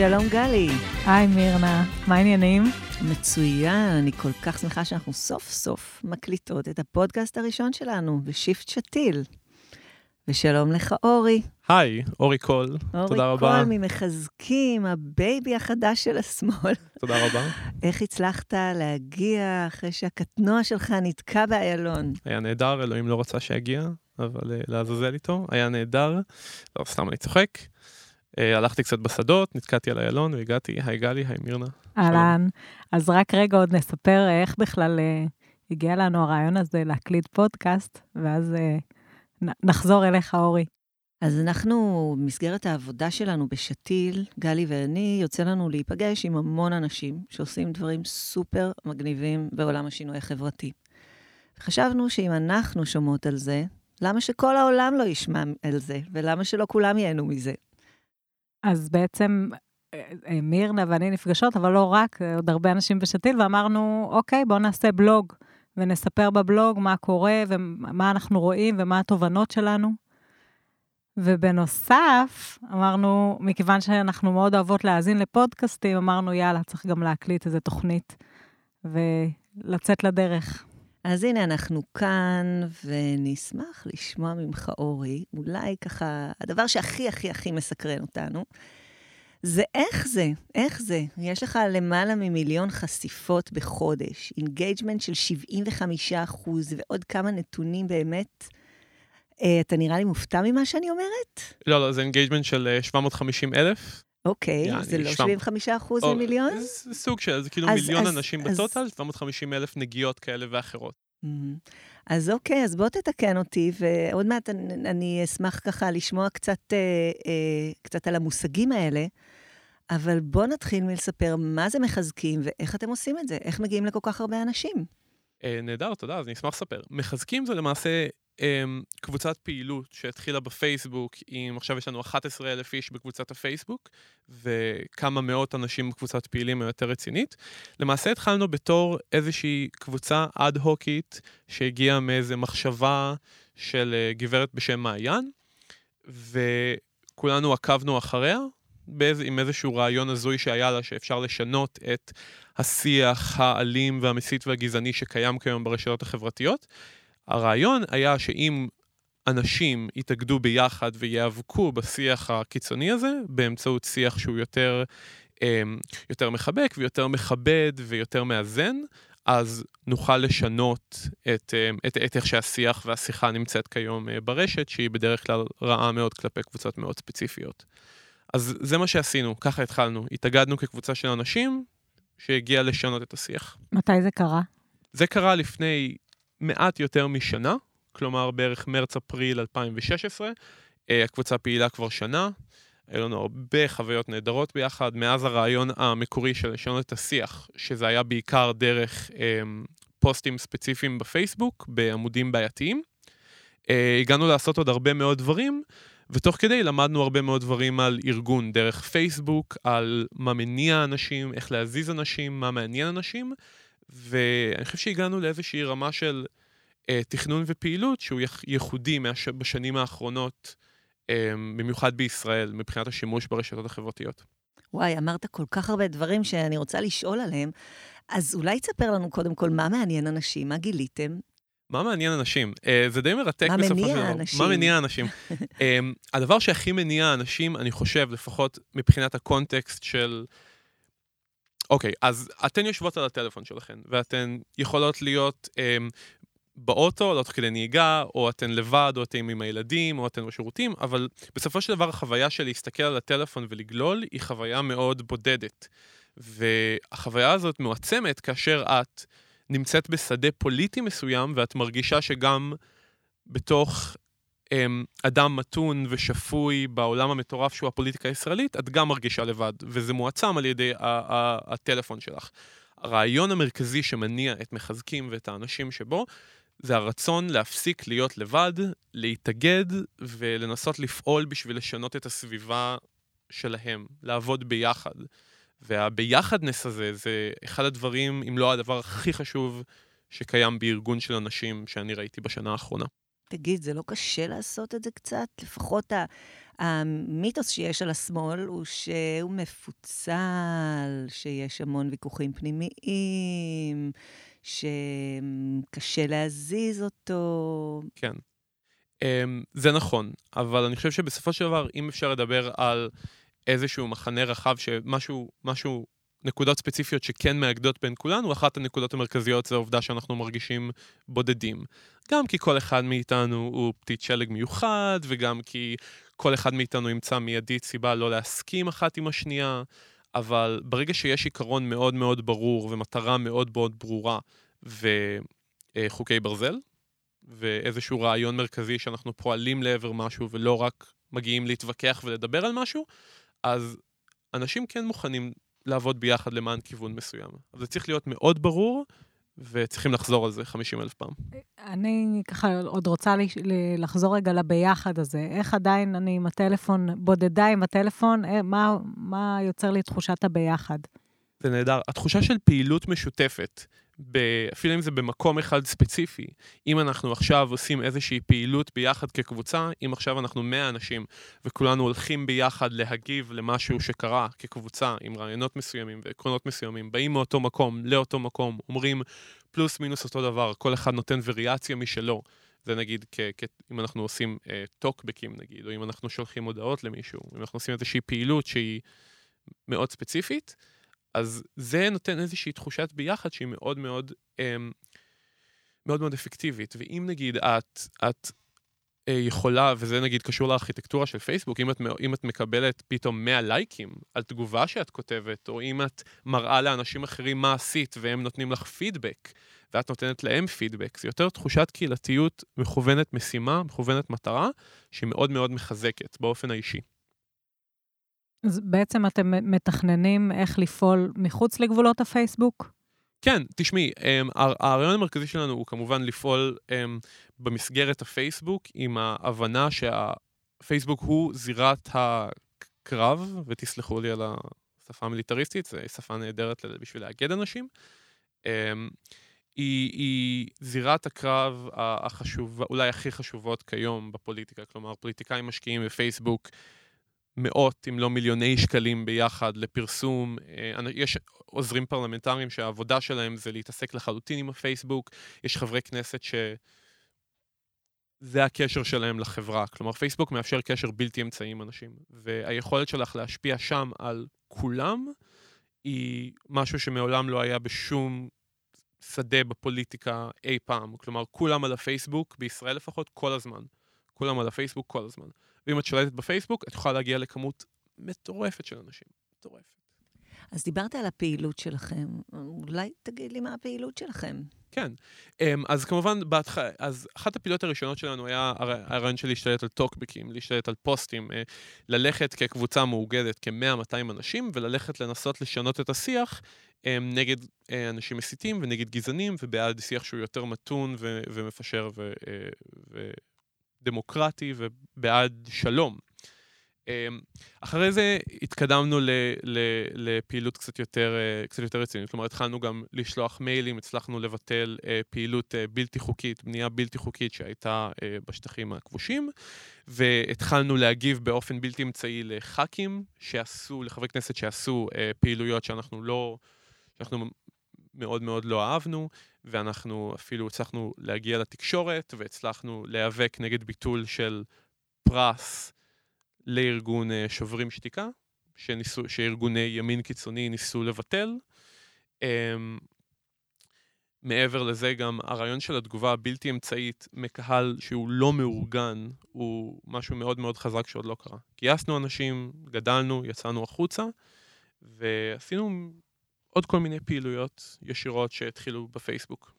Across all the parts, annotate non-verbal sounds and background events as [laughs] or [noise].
שלום גלי. היי מירנה, מה העניינים? מצוין, אני כל כך שמחה שאנחנו סוף סוף מקליטות את הפודקאסט הראשון שלנו בשיפט שתיל. ושלום לך, אורי. היי, אורי קול, תודה רבה. אורי קול ממחזקים, ה baby החדש של השמאל. תודה רבה. איך הצלחת להגיע אחרי שהקטנוע שלך נתקע באיילון? היה נהדר, אלוהים לא רצה שיגיע, אבל uh, לעזאזל איתו, היה נהדר. לא, סתם אני צוחק. Uh, הלכתי קצת בשדות, נתקעתי על איילון והגעתי, היי גלי, היי מירנה. אהלן. אז רק רגע עוד נספר איך בכלל uh, הגיע לנו הרעיון הזה להקליט פודקאסט, ואז נחזור אליך, אורי. אז אנחנו, במסגרת העבודה שלנו בשתיל, גלי ואני, יוצא לנו להיפגש עם המון אנשים שעושים דברים סופר מגניבים בעולם השינוי החברתי. חשבנו שאם אנחנו שומעות על זה, למה שכל העולם לא ישמע על זה, ולמה שלא כולם ייהנו מזה? אז בעצם אה, אה, מירנה ואני נפגשות, אבל לא רק, עוד הרבה אנשים בשתיל, ואמרנו, אוקיי, בואו נעשה בלוג. ונספר בבלוג מה קורה ומה אנחנו רואים ומה התובנות שלנו. ובנוסף, אמרנו, מכיוון שאנחנו מאוד אוהבות להאזין לפודקאסטים, אמרנו, יאללה, צריך גם להקליט איזה תוכנית ולצאת לדרך. אז הנה, אנחנו כאן, ונשמח לשמוע ממך, אורי, אולי ככה, הדבר שהכי הכי הכי מסקרן אותנו, זה איך זה, איך זה. יש לך למעלה ממיליון חשיפות בחודש, engagement של 75 אחוז, ועוד כמה נתונים באמת. Uh, אתה נראה לי מופתע ממה שאני אומרת? לא, לא, זה engagement של 750 אה, אלף. אוקיי, okay, זה לא 75 אחוז ממיליון? זה סוג של, זה כאילו אז, מיליון אז, אנשים אז, ב total, 750 אלף נגיעות כאלה ואחרות. Mm-hmm. אז אוקיי, אז בוא תתקן אותי, ועוד מעט אני, אני אשמח ככה לשמוע קצת, אה, אה, קצת על המושגים האלה. אבל בוא נתחיל מלספר מה זה מחזקים ואיך אתם עושים את זה, איך מגיעים לכל כך הרבה אנשים. אה, נהדר, תודה, אז אני אשמח לספר. מחזקים זה למעשה אה, קבוצת פעילות שהתחילה בפייסבוק, עם עכשיו יש לנו 11 אלף איש בקבוצת הפייסבוק, וכמה מאות אנשים בקבוצת פעילים היותר רצינית. למעשה התחלנו בתור איזושהי קבוצה אד-הוקית שהגיעה מאיזה מחשבה של אה, גברת בשם מעיין, וכולנו עקבנו אחריה, באיז, עם איזשהו רעיון הזוי שהיה לה, שאפשר לשנות את השיח האלים והמסית והגזעני שקיים כיום ברשתות החברתיות. הרעיון היה שאם אנשים יתאגדו ביחד ויאבקו בשיח הקיצוני הזה, באמצעות שיח שהוא יותר, אמ, יותר מחבק ויותר מכבד ויותר מאזן, אז נוכל לשנות את, אמ, את, את איך שהשיח והשיחה נמצאת כיום אה, ברשת, שהיא בדרך כלל רעה מאוד כלפי קבוצות מאוד ספציפיות. אז זה מה שעשינו, ככה התחלנו. התאגדנו כקבוצה של אנשים שהגיעה לשנות את השיח. מתי זה קרה? זה קרה לפני מעט יותר משנה, כלומר בערך מרץ-אפריל 2016. אה, הקבוצה פעילה כבר שנה, היו לנו הרבה חוויות נהדרות ביחד, מאז הרעיון המקורי של לשנות את השיח, שזה היה בעיקר דרך אה, פוסטים ספציפיים בפייסבוק, בעמודים בעייתיים. אה, הגענו לעשות עוד הרבה מאוד דברים, ותוך כדי למדנו הרבה מאוד דברים על ארגון דרך פייסבוק, על מה מניע אנשים, איך להזיז אנשים, מה מעניין אנשים, ואני חושב שהגענו לאיזושהי רמה של אה, תכנון ופעילות שהוא ייחודי מהש... בשנים האחרונות, אה, במיוחד בישראל, מבחינת השימוש ברשתות החברתיות. וואי, אמרת כל כך הרבה דברים שאני רוצה לשאול עליהם. אז אולי תספר לנו קודם כל מה מעניין אנשים, מה גיליתם, מה מעניין אנשים? Uh, זה די מרתק בסופו של דבר. מה מניע אנשים? מה מניע אנשים? um, [laughs] הדבר שהכי מניע אנשים, אני חושב, לפחות מבחינת הקונטקסט של... אוקיי, okay, אז אתן יושבות על הטלפון שלכן, ואתן יכולות להיות um, באוטו, לא תוך כדי נהיגה, או אתן לבד, או אתן עם הילדים, או אתן בשירותים, אבל בסופו של דבר החוויה של להסתכל על הטלפון ולגלול היא חוויה מאוד בודדת. והחוויה הזאת מועצמת כאשר את... נמצאת בשדה פוליטי מסוים, ואת מרגישה שגם בתוך אמ, אדם מתון ושפוי בעולם המטורף שהוא הפוליטיקה הישראלית, את גם מרגישה לבד, וזה מועצם על ידי הטלפון שלך. הרעיון המרכזי שמניע את מחזקים ואת האנשים שבו, זה הרצון להפסיק להיות לבד, להתאגד ולנסות לפעול בשביל לשנות את הסביבה שלהם, לעבוד ביחד. והביחדנס הזה זה אחד הדברים, אם לא הדבר הכי חשוב שקיים בארגון של אנשים שאני ראיתי בשנה האחרונה. תגיד, זה לא קשה לעשות את זה קצת? לפחות. המיתוס שיש על השמאל הוא שהוא מפוצל, שיש המון ויכוחים פנימיים, שקשה להזיז אותו. כן. Um, זה נכון, אבל אני חושב שבסופו של דבר, אם אפשר לדבר על איזשהו מחנה רחב, שמשהו, משהו, נקודות ספציפיות שכן מאגדות בין כולנו, אחת הנקודות המרכזיות זה העובדה שאנחנו מרגישים בודדים. גם כי כל אחד מאיתנו הוא פתית שלג מיוחד, וגם כי כל אחד מאיתנו ימצא מיידית סיבה לא להסכים אחת עם השנייה, אבל ברגע שיש עיקרון מאוד מאוד ברור ומטרה מאוד מאוד ברורה וחוקי ברזל, ואיזשהו רעיון מרכזי שאנחנו פועלים לעבר משהו ולא רק מגיעים להתווכח ולדבר על משהו, אז אנשים כן מוכנים לעבוד ביחד למען כיוון מסוים. אבל זה צריך להיות מאוד ברור, וצריכים לחזור על זה 50 אלף פעם. אני ככה עוד רוצה לחזור רגע לביחד הזה. איך עדיין אני עם הטלפון, בודדה עם הטלפון, אה, מה, מה יוצר לי תחושת הביחד? זה נהדר. התחושה של פעילות משותפת, אפילו אם זה במקום אחד ספציפי, אם אנחנו עכשיו עושים איזושהי פעילות ביחד כקבוצה, אם עכשיו אנחנו 100 אנשים וכולנו הולכים ביחד להגיב למשהו שקרה כקבוצה עם רעיונות מסוימים ועקרונות מסוימים, באים מאותו מקום לאותו מקום, אומרים פלוס מינוס אותו דבר, כל אחד נותן וריאציה משלו. זה נגיד, כ- כ- אם אנחנו עושים אה, טוקבקים נגיד, או אם אנחנו שולחים הודעות למישהו, אם אנחנו עושים איזושהי פעילות שהיא מאוד ספציפית, אז זה נותן איזושהי תחושת ביחד שהיא מאוד מאוד, אמ, מאוד מאוד אפקטיבית. ואם נגיד את, את אה, יכולה, וזה נגיד קשור לארכיטקטורה של פייסבוק, אם את, אם את מקבלת פתאום 100 לייקים על תגובה שאת כותבת, או אם את מראה לאנשים אחרים מה עשית והם נותנים לך פידבק, ואת נותנת להם פידבק, זה יותר תחושת קהילתיות מכוונת משימה, מכוונת מטרה, שהיא מאוד מאוד מחזקת באופן האישי. אז בעצם אתם מתכננים איך לפעול מחוץ לגבולות הפייסבוק? כן, תשמעי, um, הרעיון המרכזי שלנו הוא כמובן לפעול um, במסגרת הפייסבוק עם ההבנה שהפייסבוק הוא זירת הקרב, ותסלחו לי על השפה המיליטריסטית, זו שפה נהדרת בשביל לאגד אנשים. Um, היא, היא זירת הקרב החשוב, אולי הכי חשובות כיום בפוליטיקה. כלומר, פוליטיקאים משקיעים בפייסבוק מאות אם לא מיליוני שקלים ביחד לפרסום. אה, יש עוזרים פרלמנטריים שהעבודה שלהם זה להתעסק לחלוטין עם הפייסבוק. יש חברי כנסת ש... זה הקשר שלהם לחברה. כלומר, פייסבוק מאפשר קשר בלתי אמצעי עם אנשים, והיכולת שלך להשפיע שם על כולם היא משהו שמעולם לא היה בשום שדה בפוליטיקה אי פעם. כלומר, כולם על הפייסבוק, בישראל לפחות, כל הזמן. כולם על הפייסבוק כל הזמן. ואם את שולטת בפייסבוק, את יכולה להגיע לכמות מטורפת של אנשים. מטורפת. אז דיברת על הפעילות שלכם, אולי תגיד לי מה הפעילות שלכם. כן, אמ, אז כמובן, בהתח... אז אחת הפעילות הראשונות שלנו היה הרעיון של להשתלט על טוקבקים, להשתלט על פוסטים, אה, ללכת כקבוצה מאוגדת כ-100-200 אנשים, וללכת לנסות לשנות את השיח אמ, נגד אה, אנשים מסיתים ונגד גזענים, ובעד שיח שהוא יותר מתון ו- ומפשר ו- אה, דמוקרטי ובעד שלום. אמ, אחרי זה התקדמנו ל, ל, לפעילות קצת יותר, אה, קצת יותר רצינית. כלומר, התחלנו גם לשלוח מיילים, הצלחנו לבטל אה, פעילות אה, בלתי חוקית, בנייה בלתי חוקית שהייתה בשטחים הכבושים, והתחלנו להגיב באופן בלתי אמצעי לח"כים שעשו, לחברי כנסת שעשו פעילויות שאנחנו לא, שאנחנו מאוד מאוד לא אהבנו, ואנחנו אפילו הצלחנו להגיע לתקשורת, והצלחנו להיאבק נגד ביטול של פרס לארגון אה, שוברים שתיקה, שניסו, שארגוני ימין קיצוני ניסו לבטל. Um, מעבר לזה גם הרעיון של התגובה הבלתי אמצעית מקהל שהוא לא מאורגן הוא משהו מאוד מאוד חזק שעוד לא קרה. גייסנו אנשים, גדלנו, יצאנו החוצה ועשינו עוד כל מיני פעילויות ישירות שהתחילו בפייסבוק.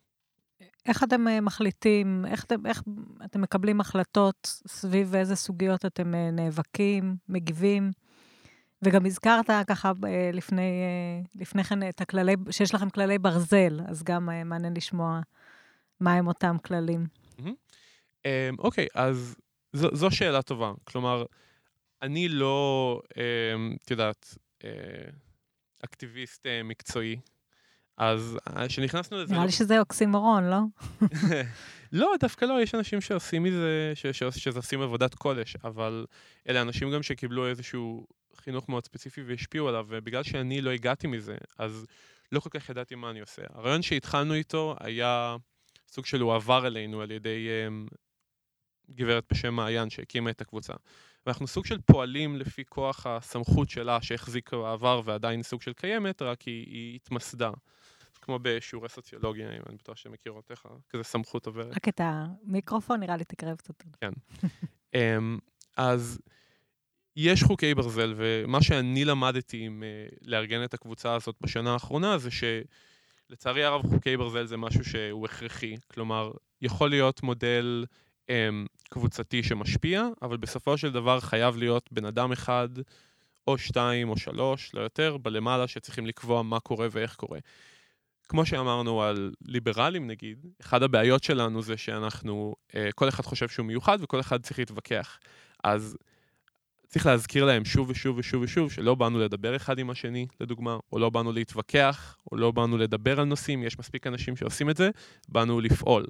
איך אתם אה, מחליטים, איך אתם, איך אתם מקבלים החלטות סביב איזה סוגיות אתם אה, נאבקים, מגיבים? וגם הזכרת ככה אה, לפני, לפני כן את הכללי, שיש לכם כללי ברזל, אז גם מעניין לשמוע מהם אותם כללים. אמ, אוקיי, אז זו, זו שאלה טובה. כלומר, אני לא, אמ, את יודעת, אקטיביסט מקצועי. אז כשנכנסנו לזה... נראה לי שזה אוקסימורון, לא? [laughs] לא, דווקא לא, יש אנשים שעושים מזה, ש- ש- שזה עושים עבודת קודש, אבל אלה אנשים גם שקיבלו איזשהו חינוך מאוד ספציפי והשפיעו עליו, ובגלל שאני לא הגעתי מזה, אז לא כל כך ידעתי מה אני עושה. הרעיון שהתחלנו איתו היה סוג של הוא עבר אלינו על ידי um, גברת בשם מעיין שהקימה את הקבוצה. ואנחנו סוג של פועלים לפי כוח הסמכות שלה שהחזיקה בעבר ועדיין סוג של קיימת, רק היא, היא התמסדה. כמו בשיעורי סוציולוגיה, אם אני בטוח שאתם מכירות איך כזה סמכות עוברת. רק את המיקרופון נראה לי תקרב קצת. כן. um, [laughs] אז יש חוקי ברזל, ומה שאני למדתי עם uh, לארגן את הקבוצה הזאת בשנה האחרונה, זה שלצערי הרב חוקי ברזל זה משהו שהוא הכרחי. כלומר, יכול להיות מודל קבוצתי שמשפיע, אבל בסופו של דבר חייב להיות בן אדם אחד, או שתיים או שלוש, לא יותר, בלמעלה שצריכים לקבוע מה קורה ואיך קורה. כמו שאמרנו על ליברלים נגיד, אחד הבעיות שלנו זה שאנחנו, אה, כל אחד חושב שהוא מיוחד וכל אחד צריך להתווכח. אז צריך להזכיר להם שוב ושוב ושוב ושוב שלא באנו לדבר אחד עם השני, לדוגמה, או לא באנו להתווכח, או לא באנו לדבר על נושאים, יש מספיק אנשים שעושים את זה, באנו לפעול.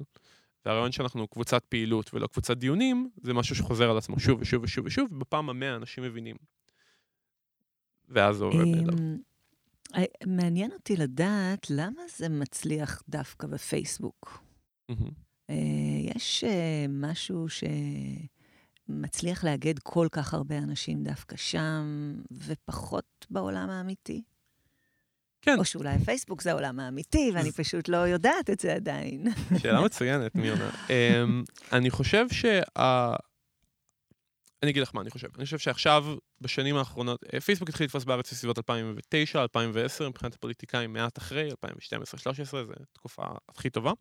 והרעיון שאנחנו קבוצת פעילות ולא קבוצת דיונים, זה משהו שחוזר על עצמו שוב ושוב ושוב ושוב, ובפעם המאה אנשים מבינים. ואז זה עובד נהדר. אמ, אה, מעניין אותי לדעת למה זה מצליח דווקא בפייסבוק. אה, יש אה, משהו שמצליח לאגד כל כך הרבה אנשים דווקא שם, ופחות בעולם האמיתי? כן. או שאולי פייסבוק זה העולם האמיתי, ואני פשוט לא יודעת את זה עדיין. [laughs] שאלה מצוינת, מיונה. אמ, אני חושב שה... אני אגיד לך מה אני חושב. אני חושב שעכשיו, בשנים האחרונות, אה, פייסבוק התחיל לתפוס בארץ בסביבות 2009, 2010, מבחינת הפוליטיקאים מעט אחרי, 2012-2013, זו תקופה הכי טובה.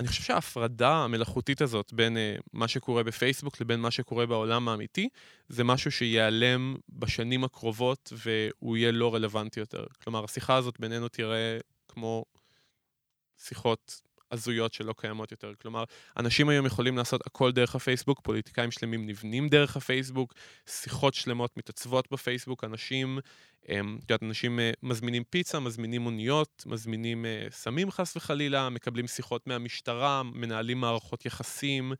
אני חושב שההפרדה המלאכותית הזאת בין uh, מה שקורה בפייסבוק לבין מה שקורה בעולם האמיתי, זה משהו שייעלם בשנים הקרובות והוא יהיה לא רלוונטי יותר. כלומר, השיחה הזאת בינינו תראה כמו שיחות הזויות שלא קיימות יותר. כלומר, אנשים היום יכולים לעשות הכל דרך הפייסבוק, פוליטיקאים שלמים נבנים דרך הפייסבוק, שיחות שלמות מתעצבות בפייסבוק, אנשים, אמ, את יודעת, אנשים אה, מזמינים פיצה, מזמינים מוניות, מזמינים אה, סמים חס וחלילה, מקבלים שיחות מהמשטרה, מנהלים מערכות יחסים,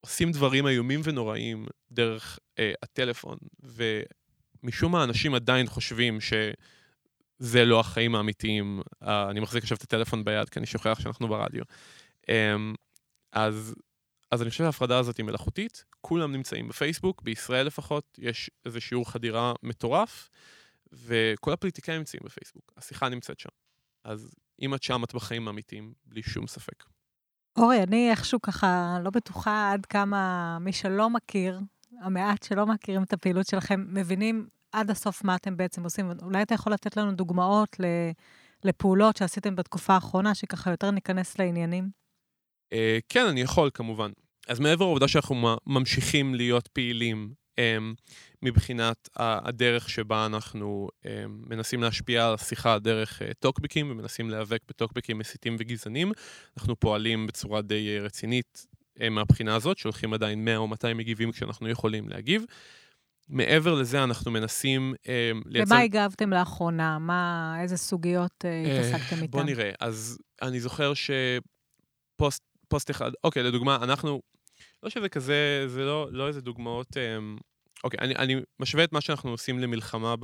עושים דברים איומים ונוראים דרך אה, הטלפון, ומשום מה אנשים עדיין חושבים ש... זה לא החיים האמיתיים. Uh, אני מחזיק עכשיו את הטלפון ביד, כי אני שוכח שאנחנו ברדיו. Um, אז, אז אני חושב שההפרדה הזאת היא מלאכותית, כולם נמצאים בפייסבוק, בישראל לפחות, יש איזה שיעור חדירה מטורף, וכל הפוליטיקאים נמצאים בפייסבוק, השיחה נמצאת שם. אז אם את שם, את בחיים האמיתיים, בלי שום ספק. אורי, אני איכשהו ככה לא בטוחה עד כמה מי שלא מכיר, המעט שלא מכירים את הפעילות שלכם, מבינים עד הסוף מה אתם בעצם עושים. אולי אתה יכול לתת לנו דוגמאות לפעולות שעשיתם בתקופה האחרונה, שככה יותר ניכנס לעניינים? אה, כן, אני יכול, כמובן. אז מעבר לעובדה שאנחנו ממשיכים להיות פעילים אמ, מבחינת הדרך שבה אנחנו אמ, מנסים להשפיע על השיחה דרך אה, טוקבקים ומנסים להיאבק בטוקבקים מסיתים וגזענים, אנחנו פועלים בצורה די אה, רצינית מהבחינה הזאת, שולחים עדיין 100 או 200 מגיבים כשאנחנו יכולים להגיב. מעבר לזה, אנחנו מנסים אה, לייצר... למה הגבתם לאחרונה? מה, איזה סוגיות אה, אה התעסקתם איתן? בוא נראה. אז אני זוכר שפוסט אחד, אוקיי, לדוגמה, אנחנו... לא שזה כזה, זה לא, לא איזה דוגמאות... אה, אוקיי, אני, אני משווה את מה שאנחנו עושים למלחמה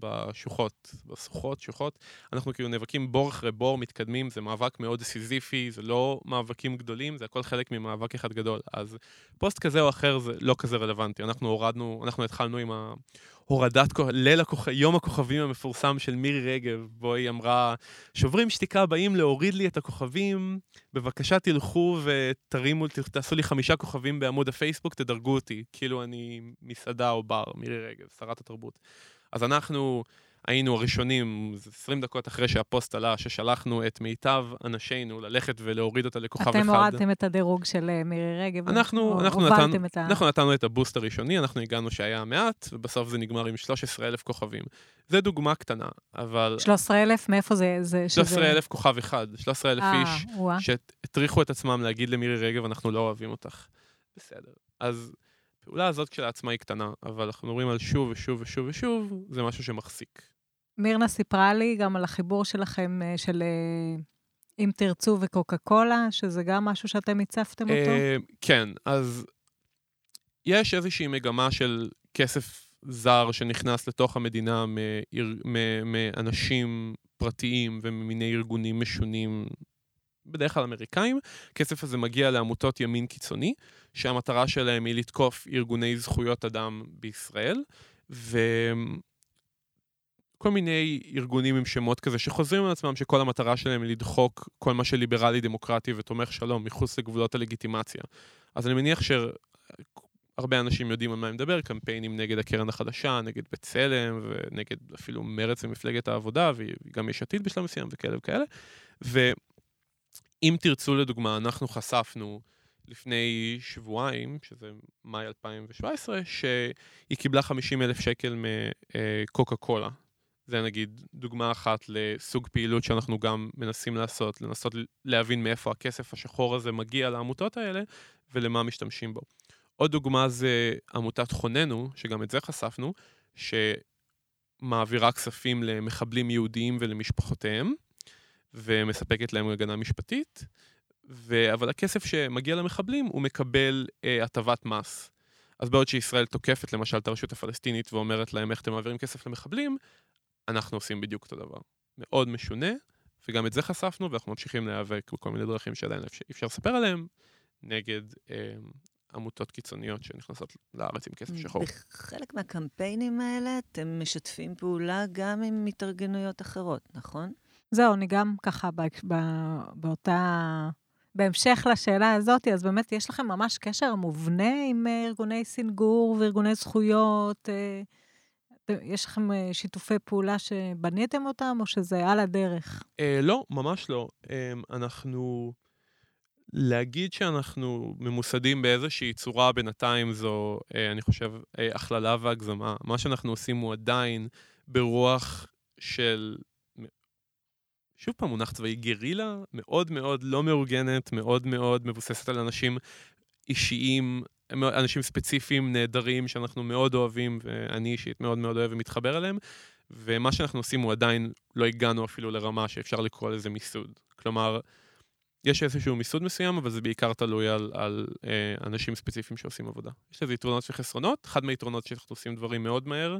בשוחות, בסוחות, שוחות. אנחנו כאילו נאבקים בור אחרי בור, מתקדמים, זה מאבק מאוד סיזיפי, זה לא מאבקים גדולים, זה הכל חלק ממאבק אחד גדול. אז פוסט כזה או אחר זה לא כזה רלוונטי. אנחנו הורדנו, אנחנו התחלנו עם ה... הורדת, ליל הכוכב, יום הכוכבים המפורסם של מירי רגב, בו היא אמרה, שוברים שתיקה באים להוריד לי את הכוכבים, בבקשה תלכו ותרימו, תעשו לי חמישה כוכבים בעמוד הפייסבוק, תדרגו אותי, כאילו אני מסעדה או בר, מירי רגב, שרת התרבות. אז אנחנו היינו הראשונים, 20 דקות אחרי שהפוסט עלה, ששלחנו את מיטב אנשינו ללכת ולהוריד אותה לכוכב אתם אחד. אתם הורדתם את הדירוג של אה, מירי רגב. אנחנו, אנחנו, נתנו, את ה... אנחנו נתנו את הבוסט הראשוני, אנחנו הגענו שהיה מעט, ובסוף זה נגמר עם 13,000 כוכבים. זה דוגמה קטנה, אבל... 13,000? מאיפה זה? זה 13,000 שזה... כוכב אחד, 13,000 אה, איש, שהטריחו את עצמם להגיד למירי רגב, אנחנו לא אוהבים אותך. בסדר. אז הפעולה הזאת כשלעצמה היא קטנה, אבל אנחנו מדברים על שוב ושוב ושוב ושוב, זה משהו שמחזיק. מירנה סיפרה לי גם על החיבור שלכם, אה, של אה, אם תרצו וקוקה קולה, שזה גם משהו שאתם הצפתם אותו? אה, כן, אז יש איזושהי מגמה של כסף זר שנכנס לתוך המדינה מאנשים פרטיים ומיני ארגונים משונים, בדרך כלל אמריקאים. הכסף הזה מגיע לעמותות ימין קיצוני, שהמטרה שלהם היא לתקוף ארגוני זכויות אדם בישראל, ו... כל מיני ארגונים עם שמות כזה שחוזרים על עצמם שכל המטרה שלהם היא לדחוק כל מה שליברלי דמוקרטי ותומך שלום מחוץ לגבולות הלגיטימציה. אז אני מניח שהרבה אנשים יודעים על מה אני מדבר, קמפיינים נגד הקרן החדשה, נגד בצלם ונגד אפילו מרץ ומפלגת העבודה וגם יש עתיד בשלב מסוים וכאלה וכאלה. ואם תרצו לדוגמה, אנחנו חשפנו לפני שבועיים, שזה מאי 2017, שהיא קיבלה 50 אלף שקל מקוקה קולה. זה נגיד דוגמה אחת לסוג פעילות שאנחנו גם מנסים לעשות, לנסות להבין מאיפה הכסף השחור הזה מגיע לעמותות האלה ולמה משתמשים בו. עוד דוגמה זה עמותת חוננו, שגם את זה חשפנו, שמעבירה כספים למחבלים יהודיים ולמשפחותיהם, ומספקת להם הגנה משפטית, ו... אבל הכסף שמגיע למחבלים הוא מקבל אה, הטבת מס. אז בעוד שישראל תוקפת למשל את הרשות הפלסטינית ואומרת להם איך אתם מעבירים כסף למחבלים, אנחנו עושים בדיוק אותו דבר. מאוד משונה, וגם את זה חשפנו, ואנחנו ממשיכים להיאבק בכל מיני דרכים שעדיין אפשר, אפשר לספר עליהם, נגד אה, עמותות קיצוניות שנכנסות לארץ עם כסף שחור. בחלק מהקמפיינים האלה אתם משתפים פעולה גם עם התארגנויות אחרות, נכון? זהו, אני גם ככה באותה... בהמשך לשאלה הזאת, אז באמת יש לכם ממש קשר מובנה עם אה, ארגוני סינגור וארגוני זכויות? אה, יש לכם אה, שיתופי פעולה שבניתם אותם, או שזה על הדרך? אה, לא, ממש לא. אה, אנחנו... להגיד שאנחנו ממוסדים באיזושהי צורה בינתיים זו, אה, אני חושב, אה, הכללה והגזמה. מה שאנחנו עושים הוא עדיין ברוח של, שוב פעם, מונח צבאי גרילה, מאוד מאוד לא מאורגנת, מאוד מאוד מבוססת על אנשים אישיים אנשים ספציפיים נהדרים שאנחנו מאוד אוהבים, ואני אישית מאוד מאוד אוהב ומתחבר אליהם, ומה שאנחנו עושים הוא עדיין לא הגענו אפילו לרמה שאפשר לקרוא לזה מיסוד. כלומר, יש איזשהו מיסוד מסוים, אבל זה בעיקר תלוי על, על אה, אנשים ספציפיים שעושים עבודה. יש לזה יתרונות וחסרונות, אחד מהיתרונות שאנחנו עושים דברים מאוד מהר,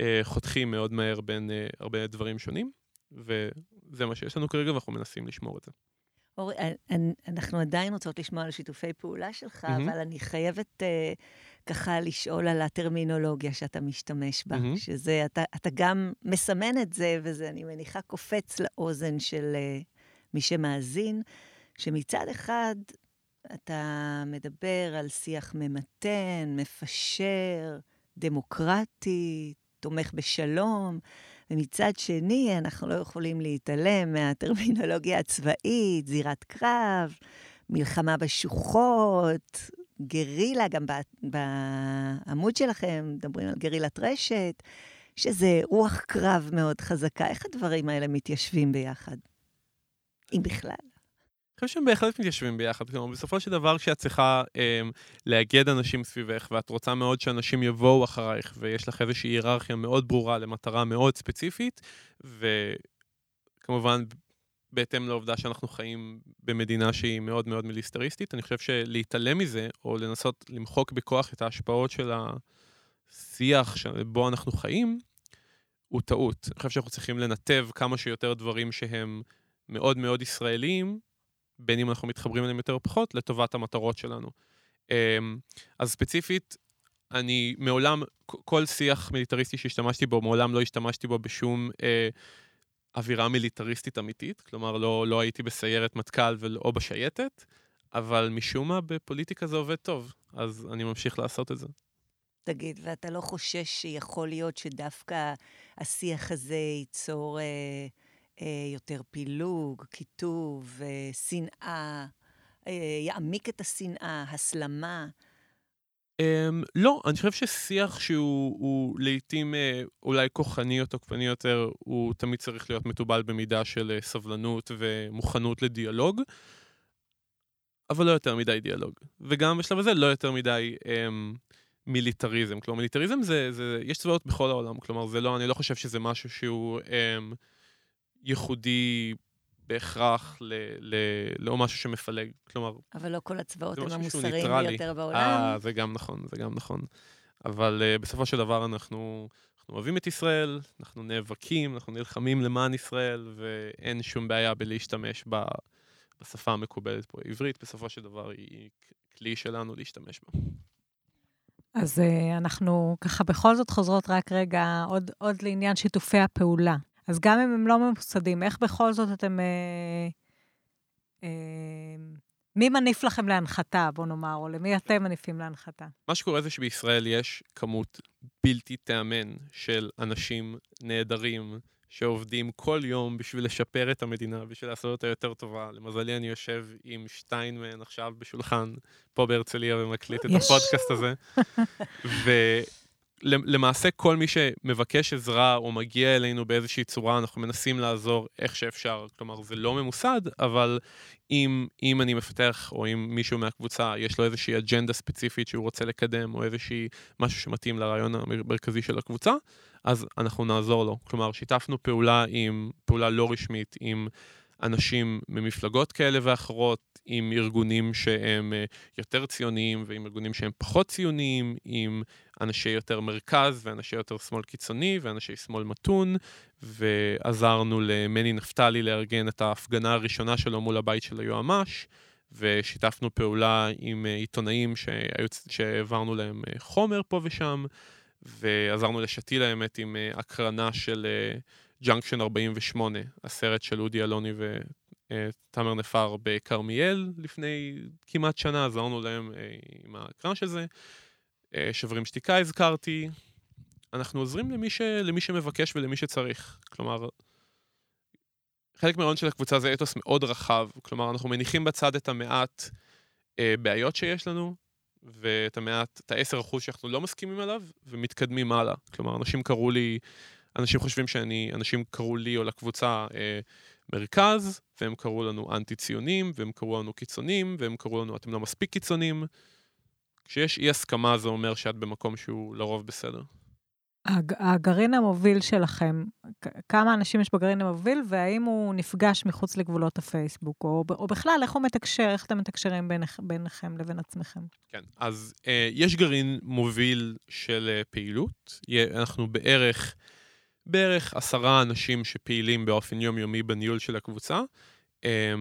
אה, חותכים מאוד מהר בין אה, הרבה דברים שונים, וזה מה שיש לנו כרגע ואנחנו מנסים לשמור את זה. אורי, אנחנו עדיין רוצות לשמוע על שיתופי פעולה שלך, mm-hmm. אבל אני חייבת uh, ככה לשאול על הטרמינולוגיה שאתה משתמש בה, mm-hmm. שזה, אתה, אתה גם מסמן את זה, וזה, אני מניחה, קופץ לאוזן של uh, מי שמאזין, שמצד אחד אתה מדבר על שיח ממתן, מפשר, דמוקרטי, תומך בשלום, ומצד שני, אנחנו לא יכולים להתעלם מהטרמינולוגיה הצבאית, זירת קרב, מלחמה בשוחות, גרילה, גם בעמוד שלכם מדברים על גרילת רשת, שזה רוח קרב מאוד חזקה. איך הדברים האלה מתיישבים ביחד? אם בכלל. חושב שהם בהחלט מתיישבים ביחד. כלומר, בסופו של דבר, כשאת צריכה אה, לאגד אנשים סביבך, ואת רוצה מאוד שאנשים יבואו אחרייך, ויש לך איזושהי היררכיה מאוד ברורה למטרה מאוד ספציפית, וכמובן, בהתאם לעובדה שאנחנו חיים במדינה שהיא מאוד מאוד מיליסטריסטית, אני חושב שלהתעלם מזה, או לנסות למחוק בכוח את ההשפעות של השיח שבו אנחנו חיים, הוא טעות. אני חושב שאנחנו צריכים לנתב כמה שיותר דברים שהם מאוד מאוד ישראלים, בין אם אנחנו מתחברים אליהם יותר או פחות, לטובת המטרות שלנו. אמ, אז ספציפית, אני מעולם, כל שיח מיליטריסטי שהשתמשתי בו, מעולם לא השתמשתי בו בשום אה, אווירה מיליטריסטית אמיתית. כלומר, לא, לא הייתי בסיירת מטכ"ל או בשייטת, אבל משום מה בפוליטיקה זה עובד טוב, אז אני ממשיך לעשות את זה. תגיד, ואתה לא חושש שיכול להיות שדווקא השיח הזה ייצור... אה... אה, יותר פילוג, קיטוב, אה, שנאה, אה, יעמיק את השנאה, הסלמה. Um, לא, אני חושב ששיח שהוא לעיתים uh, אולי כוחני או תוקפני יותר, הוא תמיד צריך להיות מתובל במידה של uh, סבלנות ומוכנות לדיאלוג, אבל לא יותר מדי דיאלוג. וגם בשלב הזה לא יותר מדי um, מיליטריזם. כלומר, מיליטריזם זה, זה, יש צבאות בכל העולם, כלומר, זה לא, אני לא חושב שזה משהו שהוא אמ, ייחודי בהכרח ל, ל, לא משהו שמפלג, כלומר... אבל לא כל הצבאות הם המוסריים. ביותר בעולם. אה, זה גם נכון, זה גם נכון. אבל uh, בסופו של דבר אנחנו, אנחנו אוהבים את ישראל, אנחנו נאבקים, אנחנו נלחמים למען ישראל, ואין שום בעיה בלהשתמש ב, בשפה המקובלת פה. עברית בסופו של דבר היא כלי שלנו להשתמש בה. אז uh, אנחנו ככה בכל זאת חוזרות רק רגע עוד, עוד לעניין שיתופי הפעולה. אז גם אם הם לא ממוסדים, איך בכל זאת אתם... Uh, uh, מי מניף לכם להנחתה, בוא נאמר, או למי אתם מניפים להנחתה? מה שקורה זה שבישראל יש כמות בלתי תיאמן של אנשים נהדרים שעובדים כל יום בשביל לשפר את המדינה, בשביל לעשות אותה יותר טובה. למזלי, אני יושב עם שתיים מהן עכשיו בשולחן פה בהרצליה ומקליט את יש. הפודקאסט הזה. [laughs] ולמעשה, כל מי שמבקש עזרה או מגיע אלינו באיזושהי צורה, אנחנו מנסים לעזור איך שאפשר. כלומר, זה לא ממוסד, אבל אם, אם אני מפתח, או אם מישהו מהקבוצה, יש לו איזושהי אג'נדה ספציפית שהוא רוצה לקדם, או איזושהי משהו שמתאים לרעיון המרכזי של הקבוצה, אז אנחנו נעזור לו. כלומר, שיתפנו פעולה עם, פעולה לא רשמית, עם אנשים ממפלגות כאלה ואחרות, עם ארגונים שהם אה, יותר ציוניים ועם ארגונים שהם פחות ציוניים, עם אנשי יותר מרכז ואנשי יותר שמאל קיצוני ואנשי שמאל מתון, ועזרנו למני נפתלי לארגן את ההפגנה הראשונה שלו מול הבית של היועמ"ש, ושיתפנו פעולה עם אה, עיתונאים שהעברנו להם אה, חומר פה ושם, ועזרנו לשתיל האמת עם הקרנה של Junction 48, הסרט של אודי אלוני ותמר נפאר בכרמיאל לפני כמעט שנה, עזרנו להם אה, עם ההקרנה של זה. אה, שוברים שתיקה הזכרתי. אנחנו עוזרים למי, ש... למי שמבקש ולמי שצריך. כלומר, חלק מהרעיון של הקבוצה זה אתוס מאוד רחב. כלומר, אנחנו מניחים בצד את המעט אה, בעיות שיש לנו, ואת המעט, את ה-10% שאנחנו לא מסכימים עליו, ומתקדמים הלאה. כלומר, אנשים קראו לי, אנשים חושבים שאני, אנשים קראו לי או לקבוצה אה, מרכז, והם קראו לנו אנטי-ציונים, והם קראו לנו קיצונים, והם קראו לנו אתם לא מספיק קיצונים. כשיש אי הסכמה זה אומר שאת במקום שהוא לרוב בסדר. הג- הגרעין המוביל שלכם, כמה אנשים יש בגרעין המוביל, והאם הוא נפגש מחוץ לגבולות הפייסבוק, או, או בכלל, איך הוא מתקשר, איך אתם מתקשרים ביניכ, ביניכם לבין עצמכם? כן, אז אה, יש גרעין מוביל של אה, פעילות. אנחנו בערך, בערך עשרה אנשים שפעילים באופן יומיומי בניהול של הקבוצה. אה,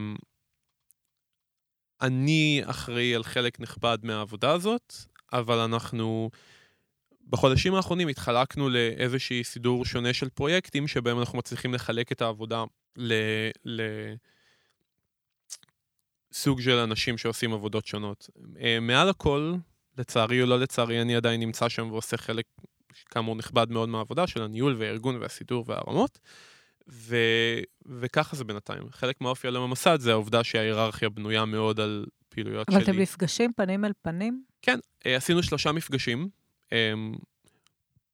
אני אחראי על חלק נכבד מהעבודה הזאת, אבל אנחנו בחודשים האחרונים התחלקנו לאיזשהי סידור שונה של פרויקטים, שבהם אנחנו מצליחים לחלק את העבודה ל... ל... של אנשים שעושים עבודות שונות. אה, מעל הכל, לצערי או לא לצערי, אני עדיין נמצא שם ועושה חלק, כאמור, נכבד מאוד מהעבודה של הניהול והארגון והסידור והרמות. ו... וככה זה בינתיים. חלק מהאופי הלא ממסד זה העובדה שההיררכיה בנויה מאוד על פעילויות אבל שלי. אתם נפגשים פנים אל פנים? כן, אה, עשינו שלושה מפגשים אה,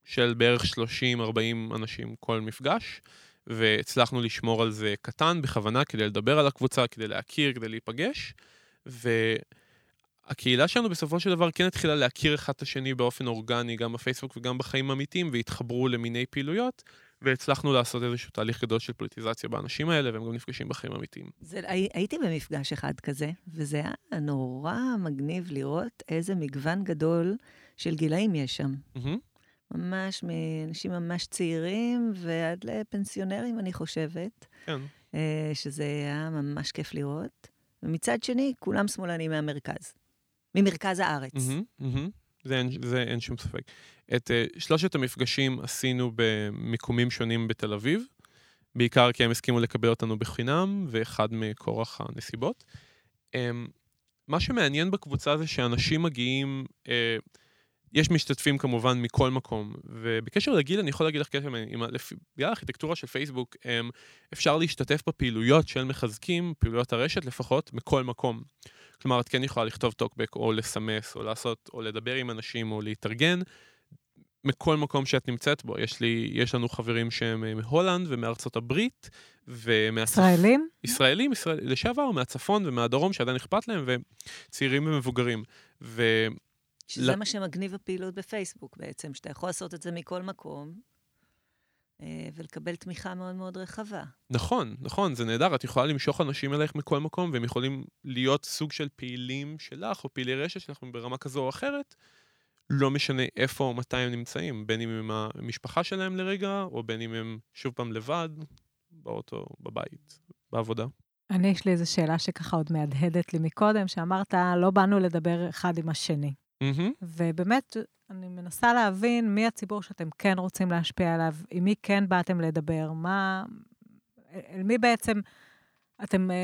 של בערך 30-40 אנשים כל מפגש, והצלחנו לשמור על זה קטן בכוונה כדי לדבר על הקבוצה, כדי להכיר, כדי להיפגש, והקהילה שלנו בסופו של דבר כן התחילה להכיר אחד את השני באופן אורגני, גם בפייסבוק וגם בחיים האמיתיים, והתחברו למיני פעילויות. והצלחנו לעשות איזשהו תהליך גדול של פוליטיזציה באנשים האלה, והם גם נפגשים בחיים האמיתיים. זה, הי- הייתי במפגש אחד כזה, וזה היה נורא מגניב לראות איזה מגוון גדול של גילאים יש שם. מהמם. ממש מאנשים ממש צעירים ועד לפנסיונרים, אני חושבת, כן. אה, שזה היה ממש כיף לראות. ומצד שני, כולם שמאלנים מהמרכז. ממרכז הארץ. מהמם, מהמם. זה זה אין שום ספק. את uh, שלושת המפגשים עשינו במיקומים שונים בתל אביב, בעיקר כי הם הסכימו לקבל אותנו בחינם, ואחד מכורח הנסיבות. Um, מה שמעניין בקבוצה זה שאנשים מגיעים, uh, יש משתתפים כמובן מכל מקום, ובקשר לגיל אני יכול להגיד לך קשר, בגלל הארכיטקטורה של פייסבוק, um, אפשר להשתתף בפעילויות של מחזקים, פעילויות הרשת לפחות, מכל מקום. כלומר, את כן יכולה לכתוב טוקבק, או לסמס, או לעשות, או לדבר עם אנשים, או להתארגן, מכל מקום שאת נמצאת בו. יש לי, יש לנו חברים שהם אה, מהולנד ומארצות הברית, ומהצפון. ישראלים? ישראלים, ישראל, לשעבר, מהצפון ומהדרום, שעדיין אכפת להם, וצעירים ומבוגרים. שזה לא. מה שמגניב הפעילות בפייסבוק בעצם, שאתה יכול לעשות את זה מכל מקום, ולקבל תמיכה מאוד מאוד רחבה. נכון, נכון, זה נהדר, את יכולה למשוך אנשים אלייך מכל מקום, והם יכולים להיות סוג של פעילים שלך, או פעילי רשת שלך ברמה כזו או אחרת, לא משנה איפה או מתי הם נמצאים, בין אם הם המשפחה שלהם לרגע, או בין אם הם שוב פעם לבד, באוטו, בבית, בעבודה. אני, יש לי איזו שאלה שככה עוד מהדהדת לי מקודם, שאמרת, לא באנו לדבר אחד עם השני. מהמם. ובאמת, אני מנסה להבין מי הציבור שאתם כן רוצים להשפיע עליו, עם מי כן באתם לדבר, מה... אל מי בעצם אתם אה,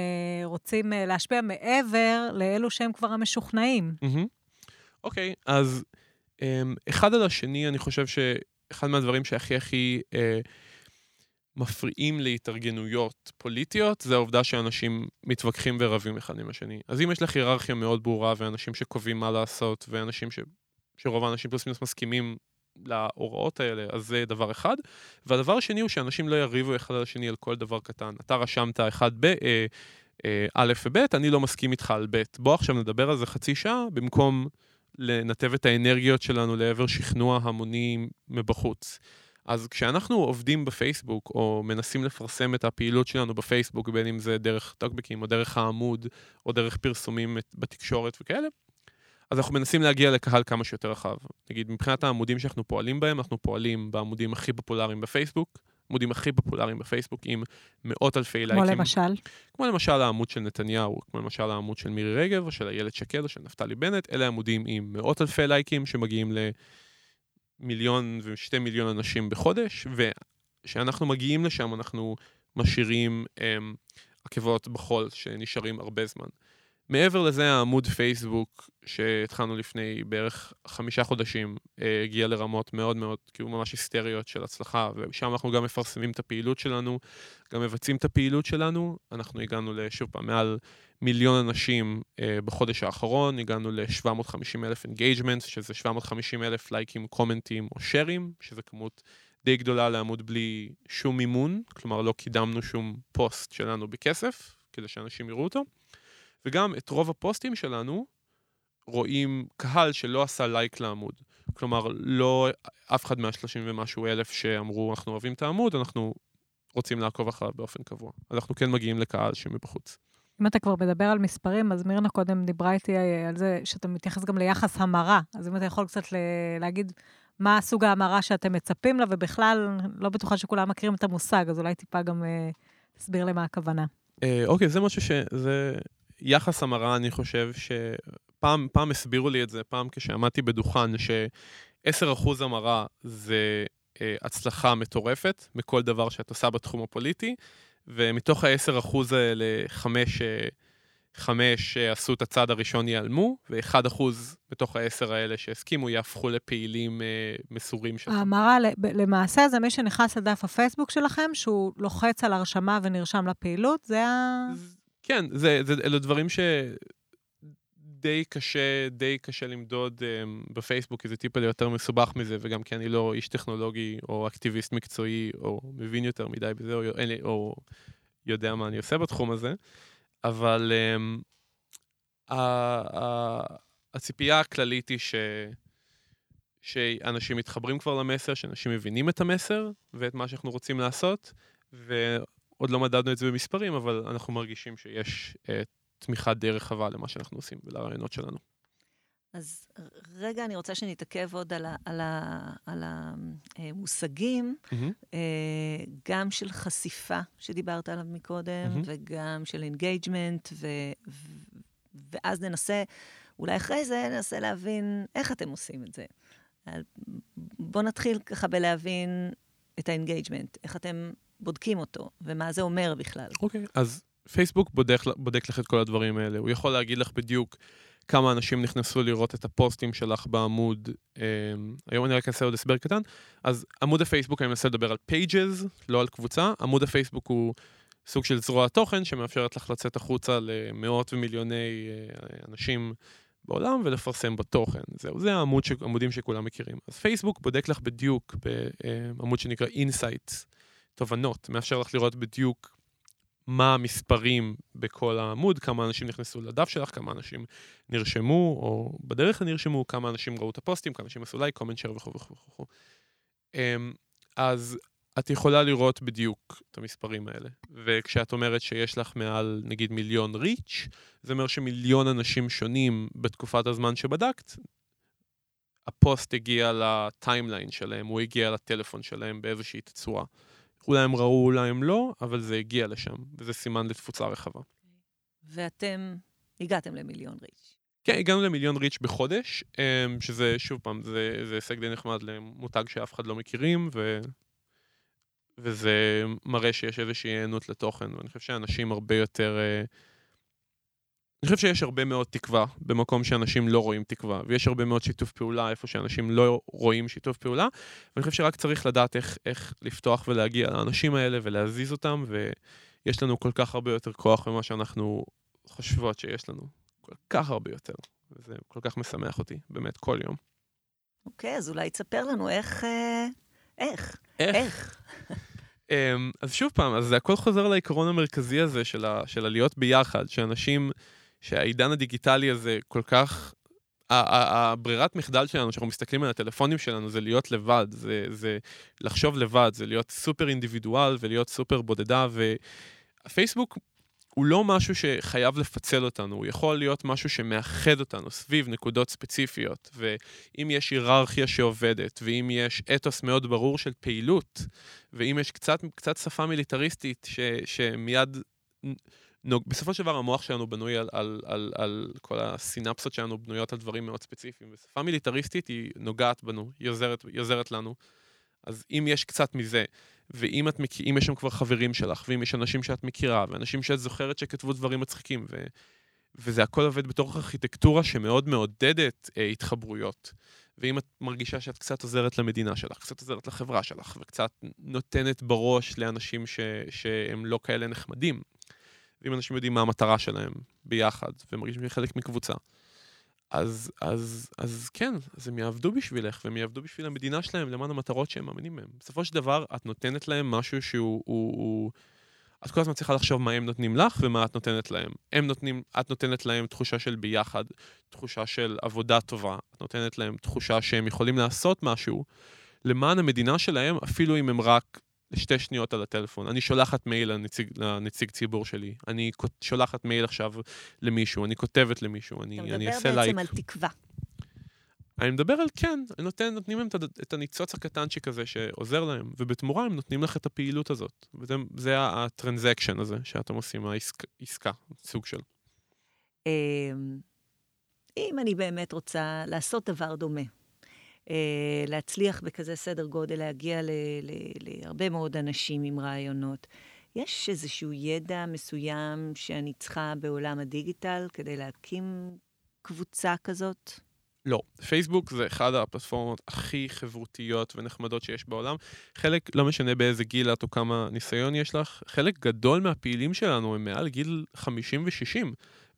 רוצים אה, להשפיע מעבר לאלו שהם כבר המשוכנעים. אוקיי, אז אמ, אחד על השני, אני חושב שאחד מהדברים שהכי הכי אה, מפריעים להתארגנויות פוליטיות, זה העובדה שאנשים מתווכחים ורבים אחד עם השני. אז אם יש לך היררכיה מאוד ברורה, ואנשים שקובעים מה לעשות, ואנשים ש... שרוב האנשים פלוס מינוס מסכימים להוראות האלה, אז זה דבר אחד. והדבר השני הוא שאנשים לא יריבו אחד על השני על כל דבר קטן. אתה רשמת אחד ב... אה, אה, א' וב', אני לא מסכים איתך על ב'. בוא עכשיו נדבר על זה חצי שעה, במקום לנתב את האנרגיות שלנו לעבר שכנוע המוני מבחוץ. אז כשאנחנו עובדים בפייסבוק, או מנסים לפרסם את הפעילות שלנו בפייסבוק, בין אם זה דרך טוקבקים, או דרך העמוד, או דרך פרסומים בתקשורת וכאלה, אז אנחנו מנסים להגיע לקהל כמה שיותר רחב. נגיד, מבחינת העמודים שאנחנו פועלים בהם, אנחנו פועלים בעמודים הכי פופולריים בפייסבוק, עמודים הכי פופולריים בפייסבוק עם מאות אלפי כמו לייקים. למשל, כמו למשל העמוד של נתניהו, כמו למשל העמוד של מירי רגב, או של איילת שקד, או של נפתלי בנט, אלה עמודים עם מאות אלפי לייקים שמגיעים למיליון ושתי מיליון אנשים בחודש, וכשאנחנו מגיעים לשם אנחנו משאירים אמ, עקבות בחול שנשארים הרבה זמן. מעבר לזה, העמוד פייסבוק שהתחלנו לפני בערך חמישה חודשים, אה, הגיע לרמות מאוד מאוד, כאילו ממש היסטריות של הצלחה, ושם אנחנו גם מפרסמים את הפעילות שלנו, גם מבצעים את הפעילות שלנו. אנחנו הגענו לשוב פעם מעל מיליון אנשים אה, בחודש האחרון, הגענו ל-750 אלף engagement, שזה 750 אלף לייקים, קומנטים או שיירים, שזה כמות די גדולה לעמוד בלי שום מימון, כלומר לא קידמנו שום פוסט שלנו בכסף, כדי שאנשים יראו אותו. וגם את רוב הפוסטים שלנו רואים קהל שלא עשה לייק לעמוד. כלומר, לא אף אחד מהשלושים ומשהו אלף שאמרו, אנחנו אוהבים את העמוד, אנחנו רוצים לעקוב אחריו באופן קבוע. אנחנו כן מגיעים לקהל שמבחוץ. אם אתה כבר מדבר על מספרים, אז מירנה קודם דיברה איתי אה, על זה שאתה מתייחס גם ליחס המרה. אז אם אתה יכול קצת ל- להגיד מה הסוג ההמרה שאתם מצפים לה, ובכלל, לא בטוחה שכולם מכירים את המושג, אז אולי טיפה גם אה, תסביר למה הכוונה. אה, אוקיי, זה משהו ש... זה יחס המרה, אני חושב שפעם פעם הסבירו לי את זה, פעם כשעמדתי בדוכן, ש-10% המרה זה אה, הצלחה מטורפת מכל דבר שאת עושה בתחום הפוליטי, ומתוך ה-10% האלה, חמש, אה, חמש אה, עשו את הצעד הראשון ייעלמו, ו-1% מתוך ה-10 האלה שהסכימו יהפכו לפעילים אה, מסורים שלך. ההמרה, למעשה, זה מי שנכנס לדף הפייסבוק שלכם, שהוא לוחץ על הרשמה ונרשם לפעילות, זה ה... כן, זה, זה, אלה דברים שדי קשה, די קשה למדוד um, בפייסבוק, כי זה טיפה יותר מסובך מזה, וגם כי אני לא איש טכנולוגי או אקטיביסט מקצועי, או מבין יותר מדי בזה, או, אין לי- או יודע מה אני עושה בתחום הזה, אבל um, ה- ה- הציפייה הכללית היא ש... שאנשים מתחברים כבר למסר, שאנשים מבינים את המסר ואת מה שאנחנו רוצים לעשות, ועוד לא מדדנו את זה במספרים, אבל אנחנו מרגישים שיש אה, תמיכה די רחבה למה שאנחנו עושים ולרעיונות שלנו. אז רגע, אני רוצה שנתעכב עוד על, ה, על, ה, על המושגים, אה, גם של חשיפה, שדיברת עליו מקודם, מהמם. וגם של engagement, ו, ו, ואז ננסה, אולי אחרי זה ננסה להבין איך אתם עושים את זה. בואו נתחיל ככה בלהבין את ה engagement, איך אתם בודקים אותו, ומה זה אומר בכלל. אוקיי, אז פייסבוק בודק, בודק לך את כל הדברים האלה. הוא יכול להגיד לך בדיוק כמה אנשים נכנסו לראות את הפוסטים שלך בעמוד. אה, היום אני רק אעשה עוד הסבר קטן. אז עמוד הפייסבוק, אני מנסה לדבר על pages, לא על קבוצה. עמוד הפייסבוק הוא סוג של זרוע תוכן שמאפשרת לך לצאת החוצה למאות ומיליוני אה, אנשים בעולם ולפרסם בתוכן. זהו, זה העמוד ש... עמודים שכולם מכירים. אז פייסבוק בודק לך בדיוק בעמוד שנקרא Insights, תובנות, מאפשר לך לראות בדיוק מה המספרים בכל העמוד, כמה אנשים נכנסו לדף שלך, כמה אנשים נרשמו, או בדרך נרשמו, כמה אנשים ראו את הפוסטים, כמה אנשים עשו לייק, קומנט, שייר וכו' וכו' וכו'. אמ, אז את יכולה לראות בדיוק את המספרים האלה. וכשאת אומרת שיש לך מעל, נגיד, מיליון reach, זה אומר שמיליון אנשים שונים בתקופת הזמן שבדקת, הפוסט הגיע ל timeline שלהם, הוא הגיע לטלפון שלהם באיזושהי תצורה. אולי הם ראו, אולי הם לא, אבל זה הגיע לשם, וזה סימן לתפוצה רחבה. ואתם הגעתם למיליון ריץ'. כן, הגענו למיליון reach בחודש, אמ, שזה, שוב פעם, זה, זה הישג די נחמד למותג שאף אחד לא מכירים, ו... וזה מראה שיש איזושהי היענות לתוכן, ואני חושב שאנשים הרבה יותר... אה, אני חושב שיש הרבה מאוד תקווה במקום שאנשים לא רואים תקווה, ויש הרבה מאוד שיתוף פעולה איפה שאנשים לא רואים שיתוף פעולה, ואני חושב שרק צריך לדעת איך, איך לפתוח ולהגיע לאנשים האלה ולהזיז אותם, ויש לנו כל כך הרבה יותר כוח ממה שאנחנו חושבות שיש לנו. כל כך הרבה יותר, וזה כל כך משמח אותי, באמת, כל יום. אוקיי, אז אולי תספר לנו איך... אה, איך? איך? איך? [laughs] אמ, אז שוב פעם, אז זה הכל חוזר לעיקרון המרכזי הזה של, ה, של הלהיות ביחד, שאנשים, שהעידן הדיגיטלי הזה כל כך... הברירת מחדל שלנו, שאנחנו מסתכלים על הטלפונים שלנו, זה להיות לבד, זה, זה לחשוב לבד, זה להיות סופר אינדיבידואל ולהיות סופר בודדה, ופייסבוק הוא לא משהו שחייב לפצל אותנו, הוא יכול להיות משהו שמאחד אותנו סביב נקודות ספציפיות, ואם יש היררכיה שעובדת, ואם יש אתוס מאוד ברור של פעילות, ואם יש קצת, קצת שפה מיליטריסטית ש, שמיד... נוג... בסופו של דבר המוח שלנו בנוי על, על, על, על כל הסינפסות שלנו בנויות על דברים מאוד ספציפיים, ושפה מיליטריסטית היא נוגעת בנו, היא עוזרת, היא עוזרת לנו. אז אם יש קצת מזה, ואם את מכ... יש שם כבר חברים שלך, ואם יש אנשים שאת מכירה, ואנשים שאת זוכרת שכתבו דברים מצחיקים, ו... וזה הכל עובד בתוך ארכיטקטורה שמאוד מעודדת אה, התחברויות. ואם את מרגישה שאת קצת עוזרת למדינה שלך, קצת עוזרת לחברה שלך, וקצת נותנת בראש לאנשים ש... שהם לא כאלה נחמדים, ואם אנשים יודעים מה המטרה שלהם ביחד, ומרגישים חלק מקבוצה, אז, אז, אז כן, אז הם יעבדו בשבילך, והם יעבדו בשביל המדינה שלהם למען המטרות שהם מאמינים בהן. בסופו של דבר, את נותנת להם משהו שהוא... הוא, הוא, את כל הזמן צריכה לחשוב מה הם נותנים לך ומה את נותנת להם. הם נותנים, את נותנת להם תחושה של ביחד, תחושה של עבודה טובה, את נותנת להם תחושה שהם יכולים לעשות משהו למען המדינה שלהם, אפילו אם הם רק לשתי שניות על הטלפון. אני שולחת מייל לנציג, לנציג ציבור שלי, אני שולחת מייל עכשיו למישהו, אני כותבת למישהו, אני, אני אעשה לייק. אתה מדבר בעצם על תקווה. אני מדבר על כן, נותן, נותנים להם את הניצוץ הקטנצ'יק הזה שעוזר להם, ובתמורה הם נותנים לך את הפעילות הזאת. וזה ה transaction הזה שאתם עושים, העסקה, סוג של. אמ, אם אני באמת רוצה לעשות דבר דומה, להצליח בכזה סדר גודל, להגיע ל, ל, להרבה מאוד אנשים עם רעיונות. יש איזשהו ידע מסוים שאני צריכה בעולם הדיגיטל כדי להקים קבוצה כזאת? לא. פייסבוק זה אחד הפלטפורמות הכי חברותיות ונחמדות שיש בעולם. חלק, לא משנה באיזה גיל את או כמה ניסיון יש לך, חלק גדול מהפעילים שלנו הם מעל גיל 50 ו-60.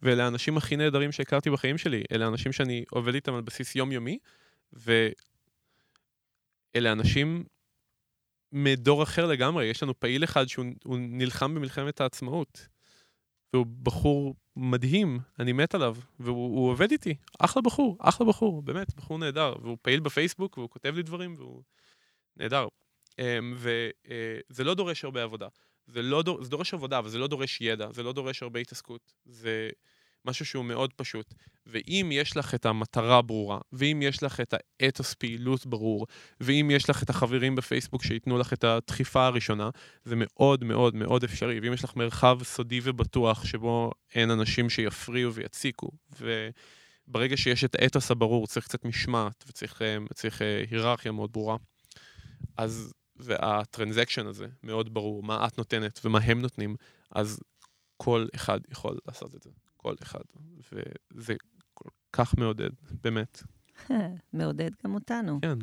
ואלה האנשים הכי נהדרים שהכרתי בחיים שלי. אלה אנשים שאני עובד איתם על בסיס יומיומי, ואלה אנשים מדור אחר לגמרי. יש לנו פעיל אחד שהוא נלחם במלחמת העצמאות, והוא בחור מדהים, אני מת עליו, והוא עובד איתי, אחלה בחור, אחלה בחור, באמת, בחור נהדר, והוא פעיל בפייסבוק, והוא כותב לי דברים, והוא נהדר. אמ, וזה אה, לא דורש הרבה עבודה. זה, לא דור, זה דורש עבודה, אבל זה לא דורש ידע, זה לא דורש הרבה התעסקות. זה משהו שהוא מאוד פשוט. ואם יש לך את המטרה ברורה, ואם יש לך את האתוס פעילות ברור, ואם יש לך את החברים בפייסבוק שייתנו לך את הדחיפה הראשונה, זה מאוד מאוד מאוד אפשרי. ואם יש לך מרחב סודי ובטוח שבו אין אנשים שיפריעו ויציקו, וברגע שיש את האתוס הברור, צריך קצת משמעת וצריך אה, צריך, אה, היררכיה מאוד ברורה, אז והטרנזקשן הזה מאוד ברור, מה את נותנת ומה הם נותנים, אז כל אחד יכול לעשות את זה. כל אחד. וזה כל כך מעודד, באמת. [laughs] מעודד גם אותנו. כן.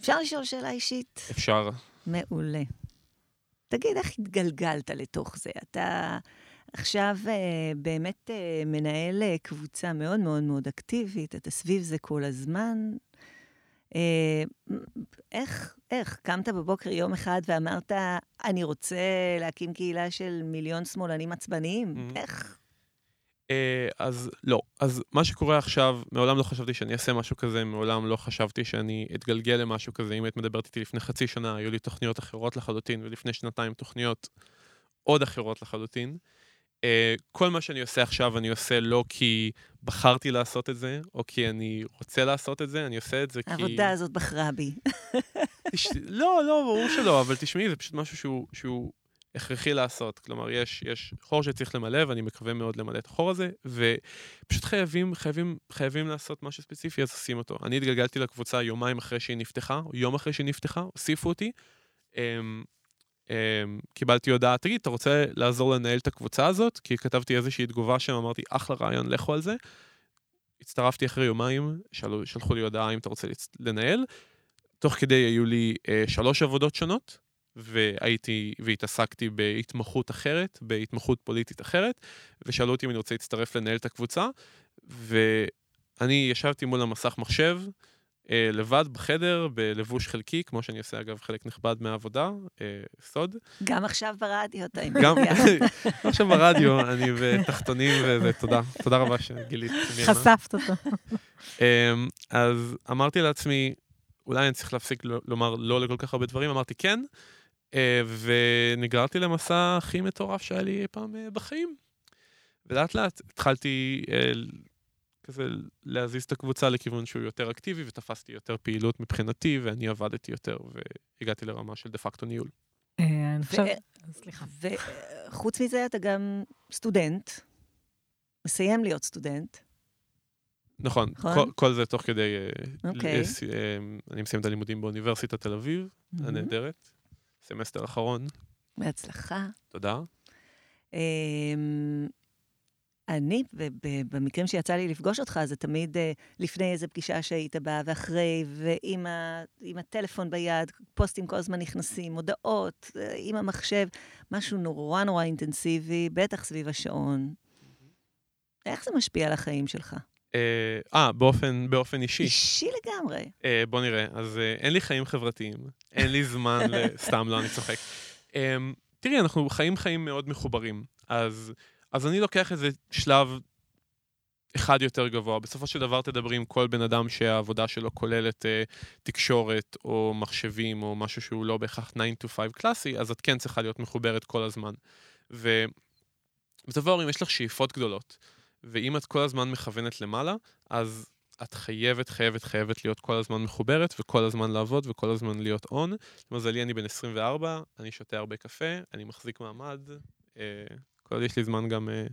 אפשר לשאול שאלה אישית? אפשר. מעולה. תגיד, איך התגלגלת לתוך זה? אתה עכשיו אה, באמת אה, מנהל אה, קבוצה מאוד מאוד מאוד אקטיבית, אתה סביב זה כל הזמן. אה, איך, איך, קמת בבוקר יום אחד ואמרת, אני רוצה להקים קהילה של מיליון שמאלנים עצבניים? Mhm. איך? אה, אז לא. אז מה שקורה עכשיו, מעולם לא חשבתי שאני אעשה משהו כזה, מעולם לא חשבתי שאני אתגלגל למשהו כזה. אם היית מדברת איתי לפני חצי שנה, היו לי תוכניות אחרות לחלוטין, ולפני שנתיים תוכניות עוד אחרות לחלוטין. אה, כל מה שאני עושה עכשיו, אני עושה לא כי בחרתי לעשות את זה, או כי אני רוצה לעשות את זה, אני עושה את זה כי... העבודה הזאת בחרה בי. תש... לא, לא, ברור שלא, אבל תשמעי, זה פשוט משהו שהוא, שהוא הכרחי לעשות. כלומר, יש, יש חור שצריך למלא, ואני מקווה מאוד למלא את החור הזה, ופשוט חייבים, חייבים, חייבים לעשות משהו ספציפי, אז עושים אותו. אני התגלגלתי לקבוצה יומיים אחרי שהיא נפתחה, או יום אחרי שהיא נפתחה, הוסיפו אותי. אמ, אמ, קיבלתי הודעה, תגיד, אתה רוצה לעזור לנהל את הקבוצה הזאת? כי כתבתי איזושהי תגובה שם, אמרתי, אחלה רעיון, לכו על זה. הצטרפתי אחרי יומיים, שלחו לי הודעה אם אתה רוצה לנהל. תוך כדי היו לי אה, שלוש עבודות שונות, והייתי, והתעסקתי בהתמחות אחרת, בהתמחות פוליטית אחרת, ושאלו אותי אם אני רוצה להצטרף לנהל את הקבוצה, ואני ישבתי מול המסך מחשב, אה, לבד בחדר, בלבוש חלקי, כמו שאני עושה אגב חלק נכבד מהעבודה, אה, סוד. גם עכשיו ברדיו, אתה עם גם. [laughs] עכשיו ברדיו, אני בתחתונים וזה, תודה. תודה רבה שגילית. חשפת אותו. אמ, אז אמרתי לעצמי, אולי אני צריך להפסיק לומר לא לכל כך הרבה דברים, אמרתי כן, אה, ונגררתי למסע הכי מטורף שהיה לי אי פעם אה, בחיים. ולאט לאט התחלתי אה, כזה להזיז את הקבוצה לכיוון שהוא יותר אקטיבי, ותפסתי יותר פעילות מבחינתי, ואני עבדתי יותר, והגעתי לרמה של דה פקטו ניהול. אה, אני חושבת... ו- סליחה. וחוץ מזה, אתה גם סטודנט, מסיים להיות סטודנט. נכון, נכון? כל, כל זה תוך כדי... אה, אוקיי. אה, אני מסיים את הלימודים באוניברסיטת תל אביב. הנהדרת, סמסטר אחרון, בהצלחה. תודה. אמ, אני, במקרים שיצא לי לפגוש אותך, זה תמיד אה, לפני איזה פגישה שהיית בה, ואחרי, ועם ה, הטלפון ביד, פוסטים כל הזמן נכנסים, הודעות, אה, עם המחשב, משהו נורא נורא אינטנסיבי, בטח סביב השעון. איך זה משפיע על החיים שלך? אה, אה, באופן, באופן אישי. אישי לגמרי. אה, בוא נראה, אז אה, אין לי חיים חברתיים, אין לי זמן [laughs] ל... סתם, לא, אני צוחק. אה, תראי, אנחנו חיים חיים מאוד מחוברים, אז, אז אני לוקח איזה שלב אחד יותר גבוה. בסופו של דבר תדברי עם כל בן אדם שהעבודה שלו כוללת אה, תקשורת או מחשבים או משהו שהוא לא בהכרח 9 to 5 קלאסי, אז את כן צריכה להיות מחוברת כל הזמן. ובסופו של דבר, אם יש לך שאיפות גדולות, ואם את כל הזמן מכוונת למעלה, אז את חייבת, חייבת, חייבת להיות כל הזמן מחוברת, וכל הזמן לעבוד, וכל הזמן להיות און. למזלי, אני בן 24, אני שותה הרבה קפה, אני מחזיק מעמד. אה, כל עוד יש לי זמן גם אה,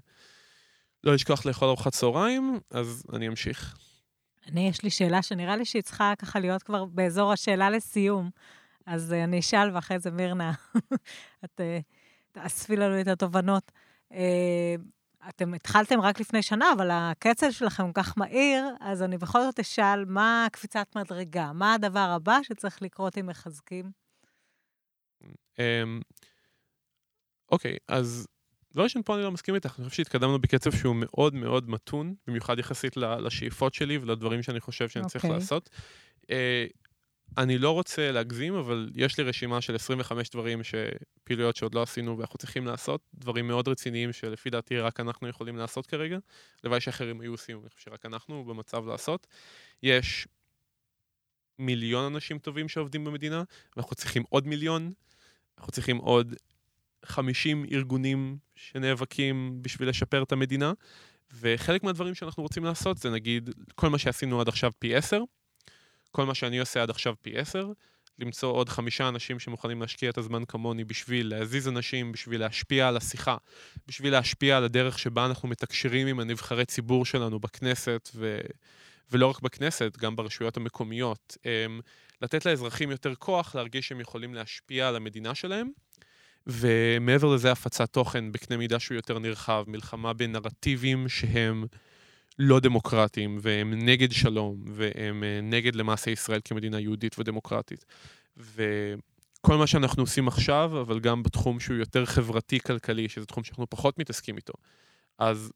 לא לשכוח לאכול ארוחת צהריים, אז אני אמשיך. אני, יש לי שאלה שנראה לי שהיא צריכה ככה להיות כבר באזור השאלה לסיום. אז אה, אני אשאל, ואחרי זה מירנה, [laughs] את אה, תאספי לנו את התובנות. אה, אתם התחלתם רק לפני שנה, אבל הקצב שלכם כל כך מהיר, אז אני בכל זאת אשאל, מה קפיצת מדרגה? מה הדבר הבא שצריך לקרות אם מחזקים? אמ, אוקיי, אז דבר ראשון פה אני לא מסכים איתך, אני חושב שהתקדמנו בקצב שהוא מאוד מאוד מתון, במיוחד יחסית לשאיפות שלי ולדברים שאני חושב שאני צריך אוקיי. לעשות. אני לא רוצה להגזים, אבל יש לי רשימה של 25 דברים, ש... פעילויות שעוד לא עשינו ואנחנו צריכים לעשות, דברים מאוד רציניים שלפי דעתי רק אנחנו יכולים לעשות כרגע. הלוואי שאחרים היו עושים, אני חושב שרק אנחנו במצב לעשות. יש מיליון אנשים טובים שעובדים במדינה, ואנחנו צריכים עוד מיליון, אנחנו צריכים עוד 50 ארגונים שנאבקים בשביל לשפר את המדינה, וחלק מהדברים שאנחנו רוצים לעשות זה נגיד כל מה שעשינו עד עכשיו פי 10, כל מה שאני עושה עד עכשיו פי 10, למצוא עוד חמישה אנשים שמוכנים להשקיע את הזמן כמוני בשביל להזיז אנשים, בשביל להשפיע על השיחה, בשביל להשפיע על הדרך שבה אנחנו מתקשרים עם הנבחרי ציבור שלנו בכנסת, ו... ולא רק בכנסת, גם ברשויות המקומיות. אמ, לתת לאזרחים יותר כוח להרגיש שהם יכולים להשפיע על המדינה שלהם, ומעבר לזה הפצת תוכן בקנה מידה שהוא יותר נרחב, מלחמה בנרטיבים שהם לא דמוקרטיים, והם נגד שלום, והם אה, נגד למעשה ישראל כמדינה יהודית ודמוקרטית. וכל מה שאנחנו עושים עכשיו, אבל גם בתחום שהוא יותר חברתי-כלכלי, שזה תחום שאנחנו פחות מתעסקים איתו. אז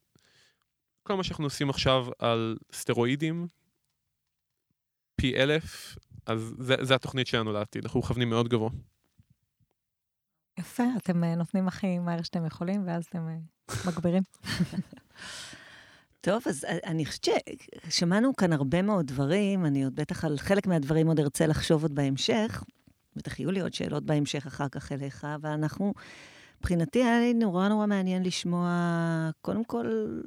כל מה שאנחנו עושים עכשיו על סטרואידים, פי אלף, אז זה, זה התוכנית שלנו לעתיד, אנחנו מכוונים מאוד גבוה. יפה, אתם אה, נותנים הכי מהר שאתם יכולים, ואז אתם אה, מגבירים. [laughs] טוב, אז אה, אני חושבת ששמענו כאן הרבה מאוד דברים, אני עוד בטח על חלק מהדברים עוד ארצה לחשוב עוד בהמשך. בטח יהיו לי עוד שאלות בהמשך אחר כך אליך, אבל אנחנו, מבחינתי היה לי נורא נורא מעניין לשמוע, קודם כל,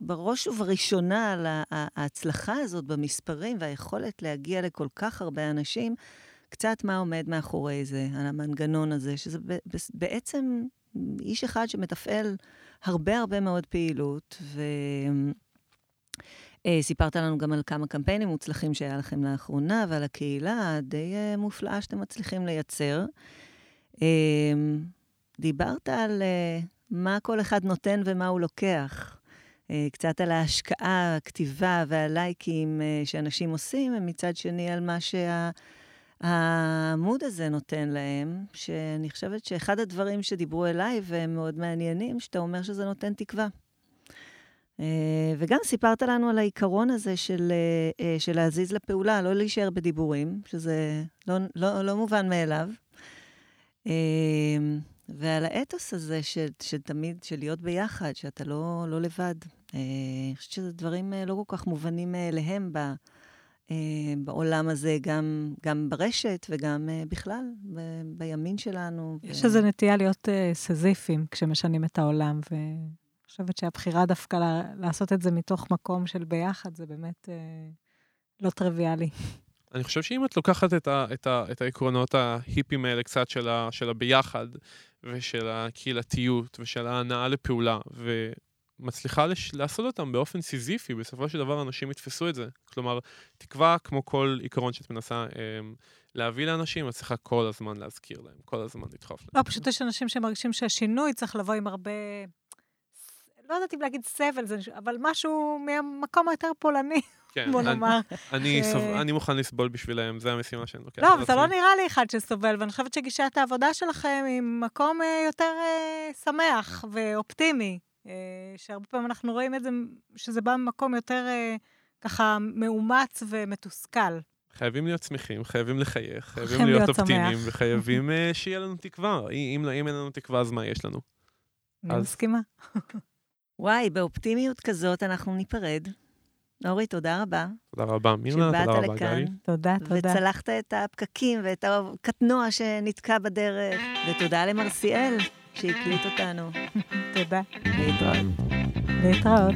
בראש ובראשונה על ההצלחה הזאת במספרים והיכולת להגיע לכל כך הרבה אנשים, קצת מה עומד מאחורי זה, על המנגנון הזה, שזה בעצם איש אחד שמתפעל הרבה הרבה מאוד פעילות, ו... אה, סיפרת לנו גם על כמה קמפיינים מוצלחים שהיה לכם לאחרונה, ועל הקהילה הדי אה, מופלאה שאתם מצליחים לייצר. אה, דיברת על מה כל אחד נותן ומה הוא לוקח. קצת על ההשקעה, הכתיבה והלייקים שאנשים עושים, ומצד שני על מה שהעמוד הזה נותן להם, שאני חושבת שאחד הדברים שדיברו אליי והם מאוד מעניינים, שאתה אומר שזה נותן תקווה. אה, וגם סיפרת לנו על העיקרון הזה של, אה, אה, של להזיז לפעולה, לא להישאר בדיבורים, שזה לא, לא, לא מובן מאליו. ועל האתוס הזה של, של תמיד, של להיות ביחד, שאתה לא, לא לבד. אני חושבת שזה דברים לא כל כך מובנים מאליהם ב, בעולם הזה, גם, גם ברשת וגם בכלל, ב, בימין שלנו. יש ו... איזו נטייה להיות סזיפים כשמשנים את העולם, ו... חושבת שהבחירה דווקא לעשות את זה מתוך מקום של ביחד, זה באמת אה, לא טריוויאלי. אני חושב שאם את לוקחת את, ה, את, ה, את העקרונות ההיפים האלה קצת של, ה, של הביחד, ושל הקהילתיות, ושל ההנאה לפעולה, ומצליחה לש, לעשות אותם באופן סיזיפי, בסופו של דבר אנשים יתפסו את זה. כלומר, תקווה, כמו כל עיקרון שאת מנסה אה, להביא לאנשים, את צריכה כל הזמן להזכיר להם, כל הזמן לדחוף להם. לא, פשוט יש אנשים שמרגישים שהשינוי צריך לבוא עם הרבה... לא יודעת אם להגיד סבל, אבל משהו מהמקום היותר פולני, [laughs] כן, בוא נאמר. אני, ש... סוב... אני מוכן לסבול בשבילם, זו המשימה שאני לוקח. לא, אבל אתה לא נראה לי אחד שסובל, ואני חושבת שגישת העבודה שלכם היא מקום אה, יותר אה, שמח ואופטימי, אה, שהרבה פעמים אנחנו רואים את זה, שזה בא ממקום יותר אה, ככה מאומץ ומתוסכל. חייבים להיות שמחים, חייבים לחייך, חייבים להיות, להיות אופטימיים, וחייבים uh, [laughs] שיהיה לנו תקווה. אם, אם אין לנו תקווה, אז מה יש לנו? אני מסכימה. [laughs] וואי, באופטימיות כזאת אנחנו ניפרד. אורי, תודה רבה. תודה רבה, מירנה, תודה רבה, גלי. תודה, תודה. וצלחת את הפקקים ואת הקטנוע שנתקע בדרך, ותודה למרסיאל שהקליט אותנו. [laughs] תודה. להתראות. להתראות.